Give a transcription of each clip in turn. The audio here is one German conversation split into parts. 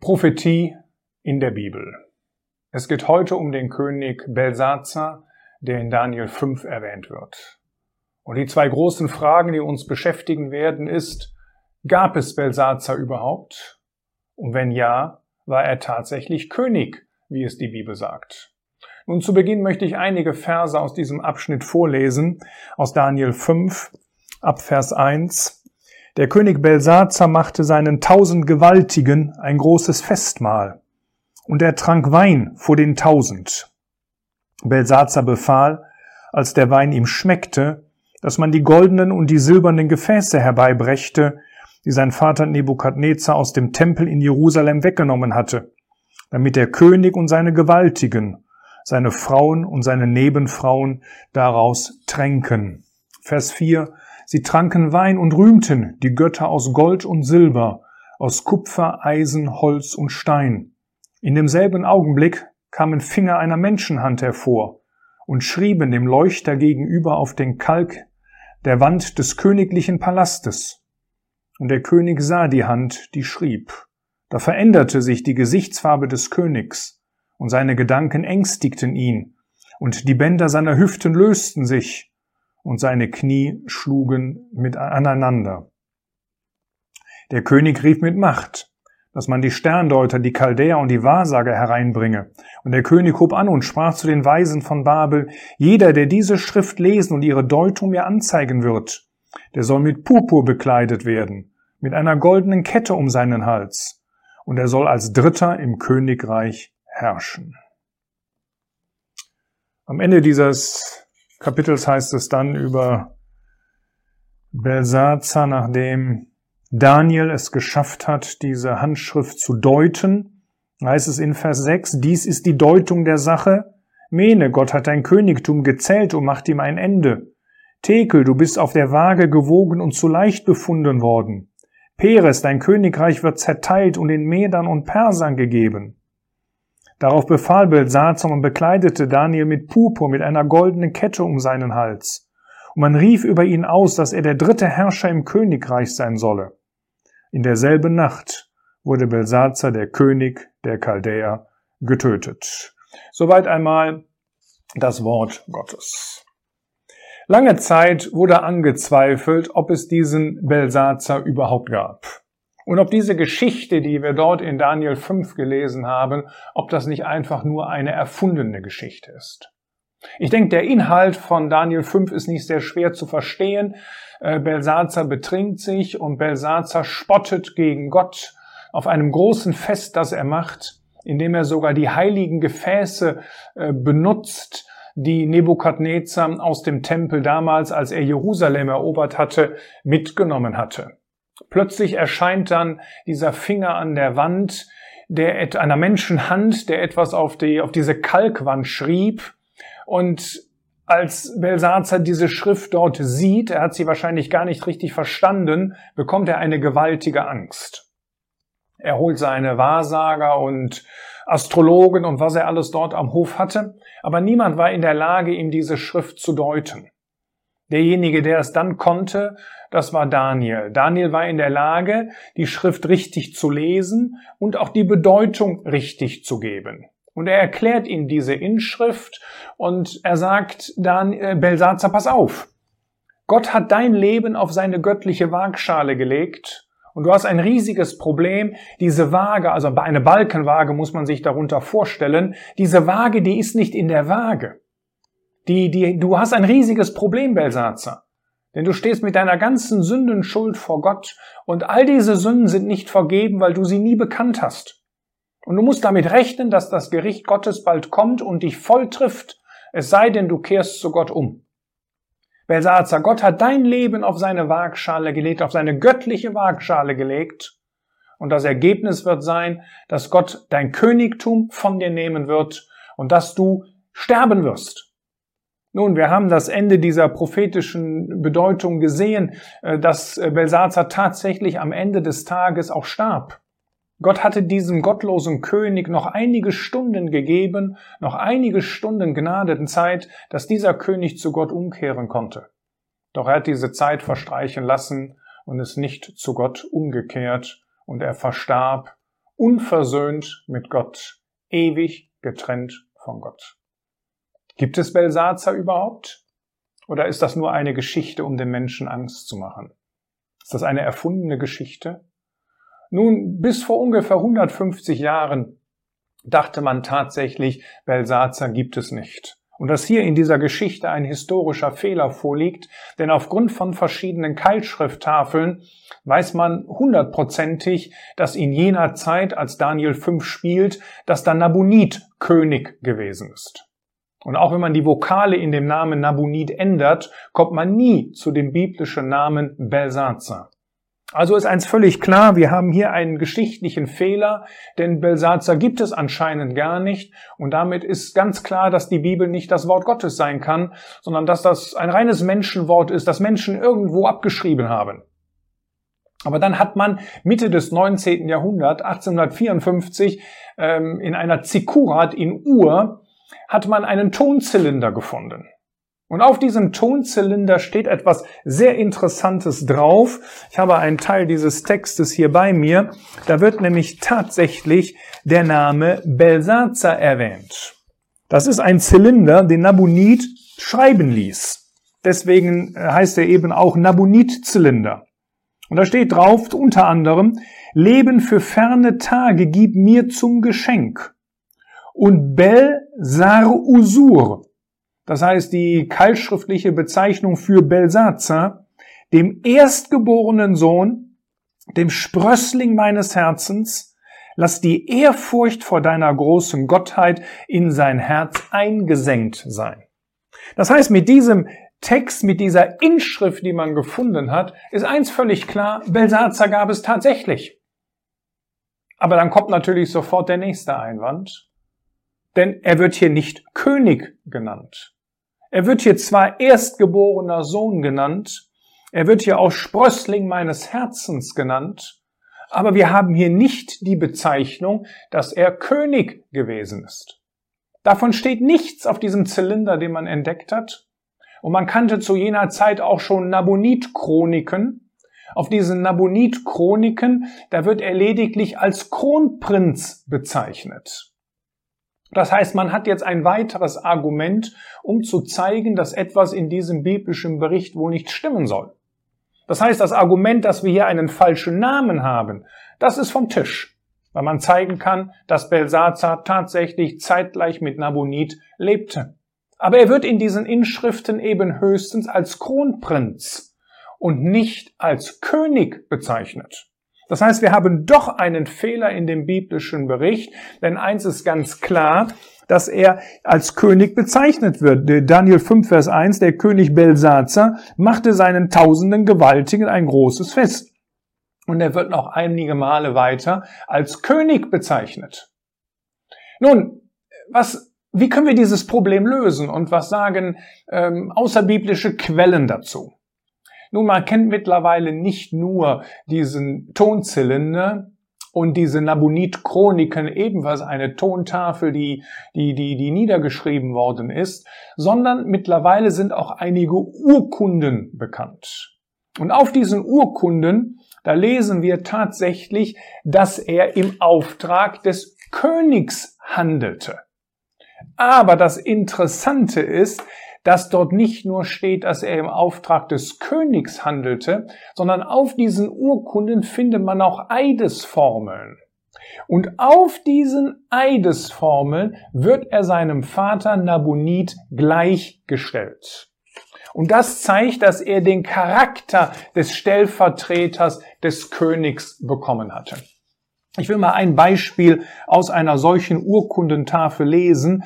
Prophetie in der Bibel. Es geht heute um den König Belsazar, der in Daniel 5 erwähnt wird. Und die zwei großen Fragen, die uns beschäftigen werden, ist, gab es Belsazar überhaupt? Und wenn ja, war er tatsächlich König, wie es die Bibel sagt? Nun zu Beginn möchte ich einige Verse aus diesem Abschnitt vorlesen, aus Daniel 5, ab Vers 1. Der König Belsazar machte seinen tausend Gewaltigen ein großes Festmahl, und er trank Wein vor den tausend. Belsazar befahl, als der Wein ihm schmeckte, dass man die goldenen und die silbernen Gefäße herbeibrächte, die sein Vater Nebukadnezar aus dem Tempel in Jerusalem weggenommen hatte, damit der König und seine Gewaltigen, seine Frauen und seine Nebenfrauen daraus tränken. Vers 4 Sie tranken Wein und rühmten die Götter aus Gold und Silber, aus Kupfer, Eisen, Holz und Stein. In demselben Augenblick kamen Finger einer Menschenhand hervor und schrieben dem Leuchter gegenüber auf den Kalk der Wand des königlichen Palastes. Und der König sah die Hand, die schrieb. Da veränderte sich die Gesichtsfarbe des Königs, und seine Gedanken ängstigten ihn, und die Bänder seiner Hüften lösten sich, und seine Knie schlugen mit aneinander. Der König rief mit Macht, dass man die Sterndeuter, die Chaldäer und die Wahrsager hereinbringe. Und der König hob an und sprach zu den Weisen von Babel, jeder, der diese Schrift lesen und ihre Deutung mir anzeigen wird, der soll mit Purpur bekleidet werden, mit einer goldenen Kette um seinen Hals, und er soll als Dritter im Königreich herrschen. Am Ende dieses Kapitels heißt es dann über Belsazar, nachdem Daniel es geschafft hat, diese Handschrift zu deuten, heißt es in Vers 6, dies ist die Deutung der Sache. Mene, Gott hat dein Königtum gezählt und macht ihm ein Ende. Tekel, du bist auf der Waage gewogen und zu leicht befunden worden. Peres, dein Königreich wird zerteilt und den Medern und Persern gegeben. Darauf befahl Belsazar und bekleidete Daniel mit Purpur mit einer goldenen Kette um seinen Hals. Und man rief über ihn aus, dass er der dritte Herrscher im Königreich sein solle. In derselben Nacht wurde Belsazar, der König der Chaldäer, getötet. Soweit einmal das Wort Gottes. Lange Zeit wurde angezweifelt, ob es diesen Belsazar überhaupt gab. Und ob diese Geschichte, die wir dort in Daniel 5 gelesen haben, ob das nicht einfach nur eine erfundene Geschichte ist. Ich denke, der Inhalt von Daniel 5 ist nicht sehr schwer zu verstehen. Äh, Belsazar betrinkt sich und Belsazar spottet gegen Gott auf einem großen Fest, das er macht, indem er sogar die heiligen Gefäße äh, benutzt, die Nebukadnezar aus dem Tempel damals, als er Jerusalem erobert hatte, mitgenommen hatte. Plötzlich erscheint dann dieser Finger an der Wand, der einer Menschenhand, der etwas auf die, auf diese Kalkwand schrieb. Und als Belsazar diese Schrift dort sieht, er hat sie wahrscheinlich gar nicht richtig verstanden, bekommt er eine gewaltige Angst. Er holt seine Wahrsager und Astrologen und was er alles dort am Hof hatte, aber niemand war in der Lage, ihm diese Schrift zu deuten. Derjenige, der es dann konnte, das war Daniel. Daniel war in der Lage, die Schrift richtig zu lesen und auch die Bedeutung richtig zu geben. Und er erklärt ihm diese Inschrift und er sagt dann, äh, Belsazar, pass auf. Gott hat dein Leben auf seine göttliche Waagschale gelegt und du hast ein riesiges Problem. Diese Waage, also eine Balkenwaage muss man sich darunter vorstellen, diese Waage, die ist nicht in der Waage. Die, die, du hast ein riesiges Problem, Belsazar. Denn du stehst mit deiner ganzen Sündenschuld vor Gott und all diese Sünden sind nicht vergeben, weil du sie nie bekannt hast. Und du musst damit rechnen, dass das Gericht Gottes bald kommt und dich voll trifft, es sei denn, du kehrst zu Gott um. Belsazar, Gott hat dein Leben auf seine Waagschale gelegt, auf seine göttliche Waagschale gelegt. Und das Ergebnis wird sein, dass Gott dein Königtum von dir nehmen wird und dass du sterben wirst. Nun, wir haben das Ende dieser prophetischen Bedeutung gesehen, äh, dass äh, Belsazar tatsächlich am Ende des Tages auch starb. Gott hatte diesem gottlosen König noch einige Stunden gegeben, noch einige Stunden Gnadenzeit, dass dieser König zu Gott umkehren konnte. Doch er hat diese Zeit verstreichen lassen und ist nicht zu Gott umgekehrt und er verstarb unversöhnt mit Gott, ewig getrennt von Gott. Gibt es Belsazar überhaupt? Oder ist das nur eine Geschichte, um den Menschen Angst zu machen? Ist das eine erfundene Geschichte? Nun, bis vor ungefähr 150 Jahren dachte man tatsächlich, Belsazar gibt es nicht. Und dass hier in dieser Geschichte ein historischer Fehler vorliegt, denn aufgrund von verschiedenen Keilschrifttafeln weiß man hundertprozentig, dass in jener Zeit, als Daniel 5 spielt, dass da Nabonid König gewesen ist. Und auch wenn man die Vokale in dem Namen Nabonid ändert, kommt man nie zu dem biblischen Namen Belsazar. Also ist eins völlig klar, wir haben hier einen geschichtlichen Fehler, denn Belsazar gibt es anscheinend gar nicht und damit ist ganz klar, dass die Bibel nicht das Wort Gottes sein kann, sondern dass das ein reines Menschenwort ist, das Menschen irgendwo abgeschrieben haben. Aber dann hat man Mitte des 19. Jahrhunderts, 1854, ähm, in einer Zikurat in Ur, hat man einen Tonzylinder gefunden. Und auf diesem Tonzylinder steht etwas sehr Interessantes drauf. Ich habe einen Teil dieses Textes hier bei mir. Da wird nämlich tatsächlich der Name Belsazar erwähnt. Das ist ein Zylinder, den Nabonid schreiben ließ. Deswegen äh, heißt er eben auch Nabonid-Zylinder. Und da steht drauf unter anderem, Leben für ferne Tage gib mir zum Geschenk. Und Bel Sar Usur, das heißt die keilschriftliche Bezeichnung für Belsazar, dem erstgeborenen Sohn, dem Sprössling meines Herzens, lass die Ehrfurcht vor deiner großen Gottheit in sein Herz eingesenkt sein. Das heißt, mit diesem Text, mit dieser Inschrift, die man gefunden hat, ist eins völlig klar, Belsazar gab es tatsächlich. Aber dann kommt natürlich sofort der nächste Einwand, denn er wird hier nicht König genannt. Er wird hier zwar erstgeborener Sohn genannt, er wird hier auch Sprössling meines Herzens genannt, aber wir haben hier nicht die Bezeichnung, dass er König gewesen ist. Davon steht nichts auf diesem Zylinder, den man entdeckt hat. Und man kannte zu jener Zeit auch schon Nabonid-Chroniken. Auf diesen Nabonid-Chroniken, da wird er lediglich als Kronprinz bezeichnet. Das heißt, man hat jetzt ein weiteres Argument, um zu zeigen, dass etwas in diesem biblischen Bericht wohl nicht stimmen soll. Das heißt, das Argument, dass wir hier einen falschen Namen haben, das ist vom Tisch, weil man zeigen kann, dass Belsazar tatsächlich zeitgleich mit Nabonid lebte. Aber er wird in diesen Inschriften eben höchstens als Kronprinz und nicht als König bezeichnet. Das heißt, wir haben doch einen Fehler in dem biblischen Bericht, denn eins ist ganz klar, dass er als König bezeichnet wird. Daniel 5, Vers 1, der König Belsazar machte seinen tausenden Gewaltigen ein großes Fest. Und er wird noch einige Male weiter als König bezeichnet. Nun, was, wie können wir dieses Problem lösen und was sagen ähm, außerbiblische Quellen dazu? Nun, man kennt mittlerweile nicht nur diesen Tonzylinder und diese Nabonid-Chroniken, ebenfalls eine Tontafel, die, die, die, die niedergeschrieben worden ist, sondern mittlerweile sind auch einige Urkunden bekannt. Und auf diesen Urkunden, da lesen wir tatsächlich, dass er im Auftrag des Königs handelte. Aber das Interessante ist, dass dort nicht nur steht, dass er im Auftrag des Königs handelte, sondern auf diesen Urkunden findet man auch Eidesformeln. Und auf diesen Eidesformeln wird er seinem Vater Nabonid gleichgestellt. Und das zeigt, dass er den Charakter des Stellvertreters des Königs bekommen hatte. Ich will mal ein Beispiel aus einer solchen Urkundentafel lesen,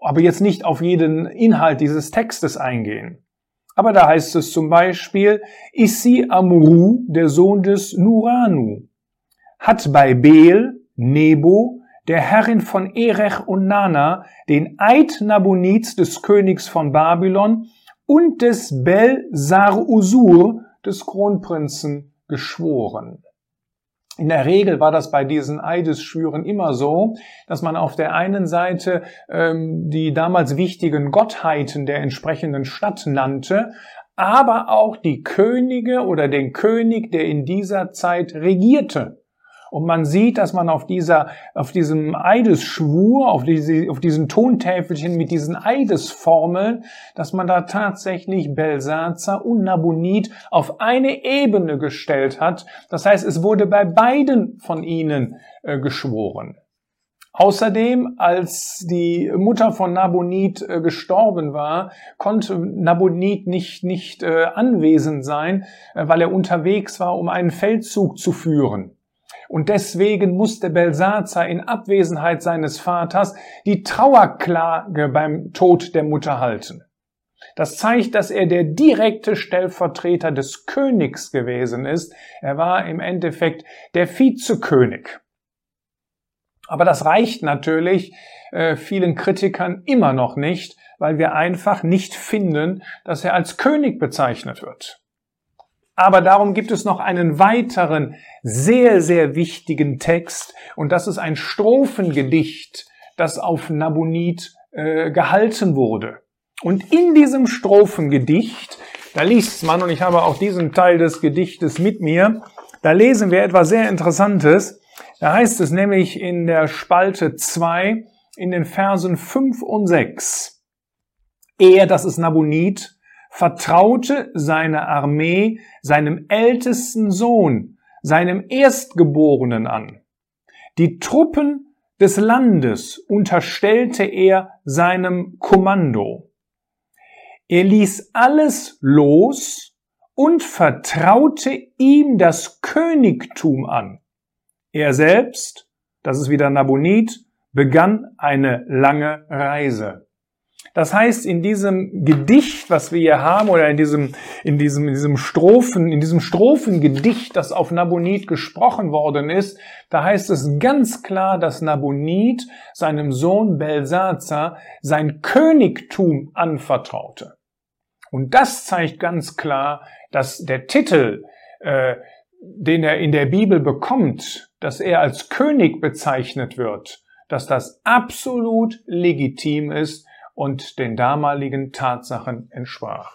aber jetzt nicht auf jeden Inhalt dieses Textes eingehen. Aber da heißt es zum Beispiel, Issi Amuru, der Sohn des Nuranu, hat bei Beel, Nebo, der Herrin von Erech und Nana, den Eid Nabonids des Königs von Babylon und des Bel Sar Usur des Kronprinzen geschworen. In der Regel war das bei diesen Eidesschwüren immer so, dass man auf der einen Seite ähm, die damals wichtigen Gottheiten der entsprechenden Stadt nannte, aber auch die Könige oder den König, der in dieser Zeit regierte. Und man sieht, dass man auf dieser, auf diesem Eidesschwur, auf, diese, auf diesen Tontäfelchen mit diesen Eidesformeln, dass man da tatsächlich Belsazar und Nabonid auf eine Ebene gestellt hat. Das heißt, es wurde bei beiden von ihnen äh, geschworen. Außerdem, als die Mutter von Nabonid äh, gestorben war, konnte Nabonid nicht, nicht äh, anwesend sein, äh, weil er unterwegs war, um einen Feldzug zu führen. Und deswegen musste Belsazar in Abwesenheit seines Vaters die Trauerklage beim Tod der Mutter halten. Das zeigt, dass er der direkte Stellvertreter des Königs gewesen ist. Er war im Endeffekt der Vizekönig. Aber das reicht natürlich äh, vielen Kritikern immer noch nicht, weil wir einfach nicht finden, dass er als König bezeichnet wird. Aber darum gibt es noch einen weiteren sehr, sehr wichtigen Text und das ist ein Strophengedicht, das auf Nabonid äh, gehalten wurde. Und in diesem Strophengedicht, da liest man, und ich habe auch diesen Teil des Gedichtes mit mir, da lesen wir etwas sehr Interessantes. Da heißt es nämlich in der Spalte 2 in den Versen 5 und 6. Er, das ist Nabonid, vertraute seine Armee seinem ältesten Sohn, seinem Erstgeborenen an. Die Truppen des Landes unterstellte er seinem Kommando. Er ließ alles los und vertraute ihm das Königtum an. Er selbst, das ist wieder Nabonid, begann eine lange Reise. Das heißt, in diesem Gedicht, was wir hier haben, oder in diesem, in diesem, in diesem Strophen, in diesem Strophengedicht, das auf Nabonid gesprochen worden ist, da heißt es ganz klar, dass Nabonid seinem Sohn Belsazar sein Königtum anvertraute. Und das zeigt ganz klar, dass der Titel, äh, den er in der Bibel bekommt, dass er als König bezeichnet wird, dass das absolut legitim ist und den damaligen Tatsachen entsprach.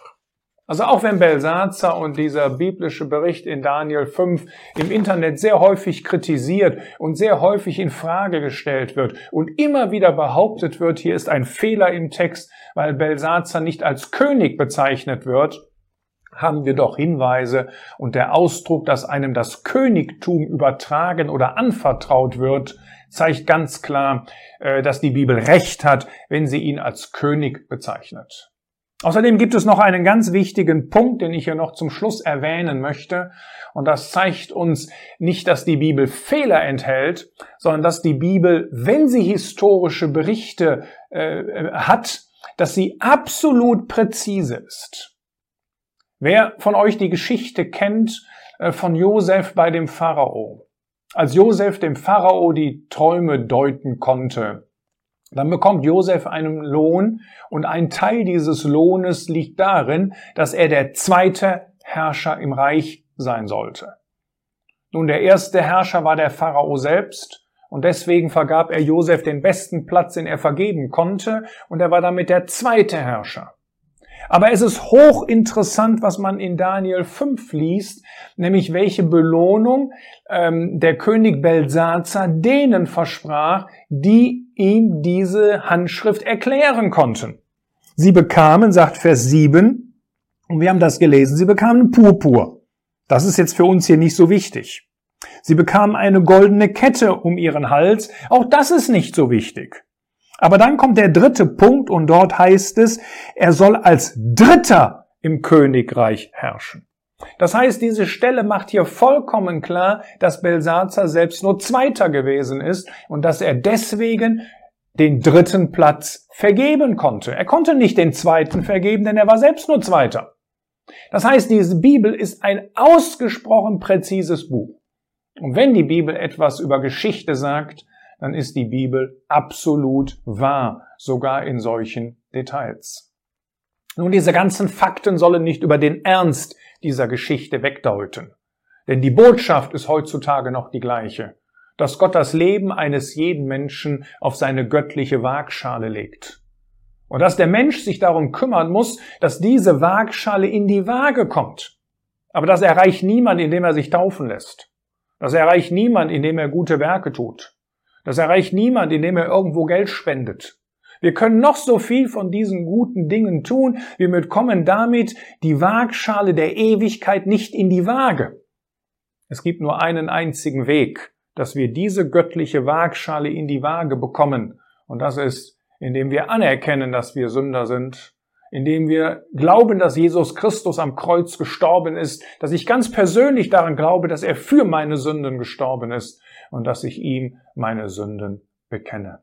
Also auch wenn Belsazar und dieser biblische Bericht in Daniel 5 im Internet sehr häufig kritisiert und sehr häufig in Frage gestellt wird und immer wieder behauptet wird, hier ist ein Fehler im Text, weil Belsazar nicht als König bezeichnet wird, haben wir doch Hinweise und der Ausdruck, dass einem das Königtum übertragen oder anvertraut wird, zeigt ganz klar, äh, dass die Bibel recht hat, wenn sie ihn als König bezeichnet. Außerdem gibt es noch einen ganz wichtigen Punkt, den ich hier noch zum Schluss erwähnen möchte. Und das zeigt uns nicht, dass die Bibel Fehler enthält, sondern dass die Bibel, wenn sie historische Berichte äh, hat, dass sie absolut präzise ist. Wer von euch die Geschichte kennt äh, von Josef bei dem Pharao, als Josef dem Pharao die Träume deuten konnte, dann bekommt Josef einen Lohn und ein Teil dieses Lohnes liegt darin, dass er der zweite Herrscher im Reich sein sollte. Nun, der erste Herrscher war der Pharao selbst und deswegen vergab er Josef den besten Platz, den er vergeben konnte und er war damit der zweite Herrscher. Aber es ist hochinteressant, was man in Daniel 5 liest, nämlich welche Belohnung ähm, der König Belsazar denen versprach, die ihm diese Handschrift erklären konnten. Sie bekamen, sagt Vers 7, und wir haben das gelesen, sie bekamen Purpur. Das ist jetzt für uns hier nicht so wichtig. Sie bekamen eine goldene Kette um ihren Hals. Auch das ist nicht so wichtig. Aber dann kommt der dritte Punkt und dort heißt es, er soll als Dritter im Königreich herrschen. Das heißt, diese Stelle macht hier vollkommen klar, dass Belsazar selbst nur Zweiter gewesen ist und dass er deswegen den dritten Platz vergeben konnte. Er konnte nicht den zweiten vergeben, denn er war selbst nur Zweiter. Das heißt, diese Bibel ist ein ausgesprochen präzises Buch. Und wenn die Bibel etwas über Geschichte sagt, dann ist die Bibel absolut wahr, sogar in solchen Details. Nun, diese ganzen Fakten sollen nicht über den Ernst dieser Geschichte wegdeuten. Denn die Botschaft ist heutzutage noch die gleiche, dass Gott das Leben eines jeden Menschen auf seine göttliche Waagschale legt. Und dass der Mensch sich darum kümmern muss, dass diese Waagschale in die Waage kommt. Aber das erreicht niemand, indem er sich taufen lässt. Das erreicht niemand, indem er gute Werke tut. Das erreicht niemand, indem er irgendwo Geld spendet. Wir können noch so viel von diesen guten Dingen tun, wir bekommen damit die Waagschale der Ewigkeit nicht in die Waage. Es gibt nur einen einzigen Weg, dass wir diese göttliche Waagschale in die Waage bekommen, und das ist, indem wir anerkennen, dass wir Sünder sind indem wir glauben, dass Jesus Christus am Kreuz gestorben ist, dass ich ganz persönlich daran glaube, dass er für meine Sünden gestorben ist und dass ich ihm meine Sünden bekenne.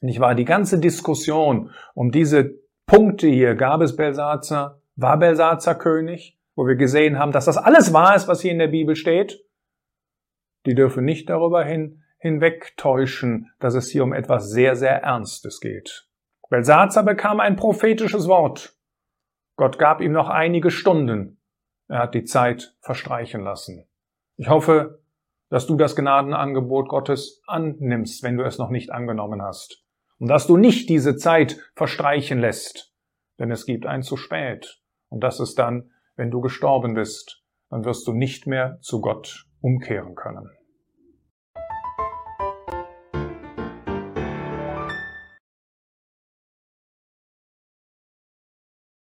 Nicht wahr? Die ganze Diskussion um diese Punkte hier, gab es Belsazar, war Belsazar König, wo wir gesehen haben, dass das alles wahr ist, was hier in der Bibel steht, die dürfen nicht darüber hin, hinwegtäuschen, dass es hier um etwas sehr, sehr Ernstes geht. Belsazar bekam ein prophetisches Wort. Gott gab ihm noch einige Stunden. Er hat die Zeit verstreichen lassen. Ich hoffe, dass du das Gnadenangebot Gottes annimmst, wenn du es noch nicht angenommen hast. Und dass du nicht diese Zeit verstreichen lässt. Denn es gibt ein zu spät. Und das ist dann, wenn du gestorben bist, dann wirst du nicht mehr zu Gott umkehren können.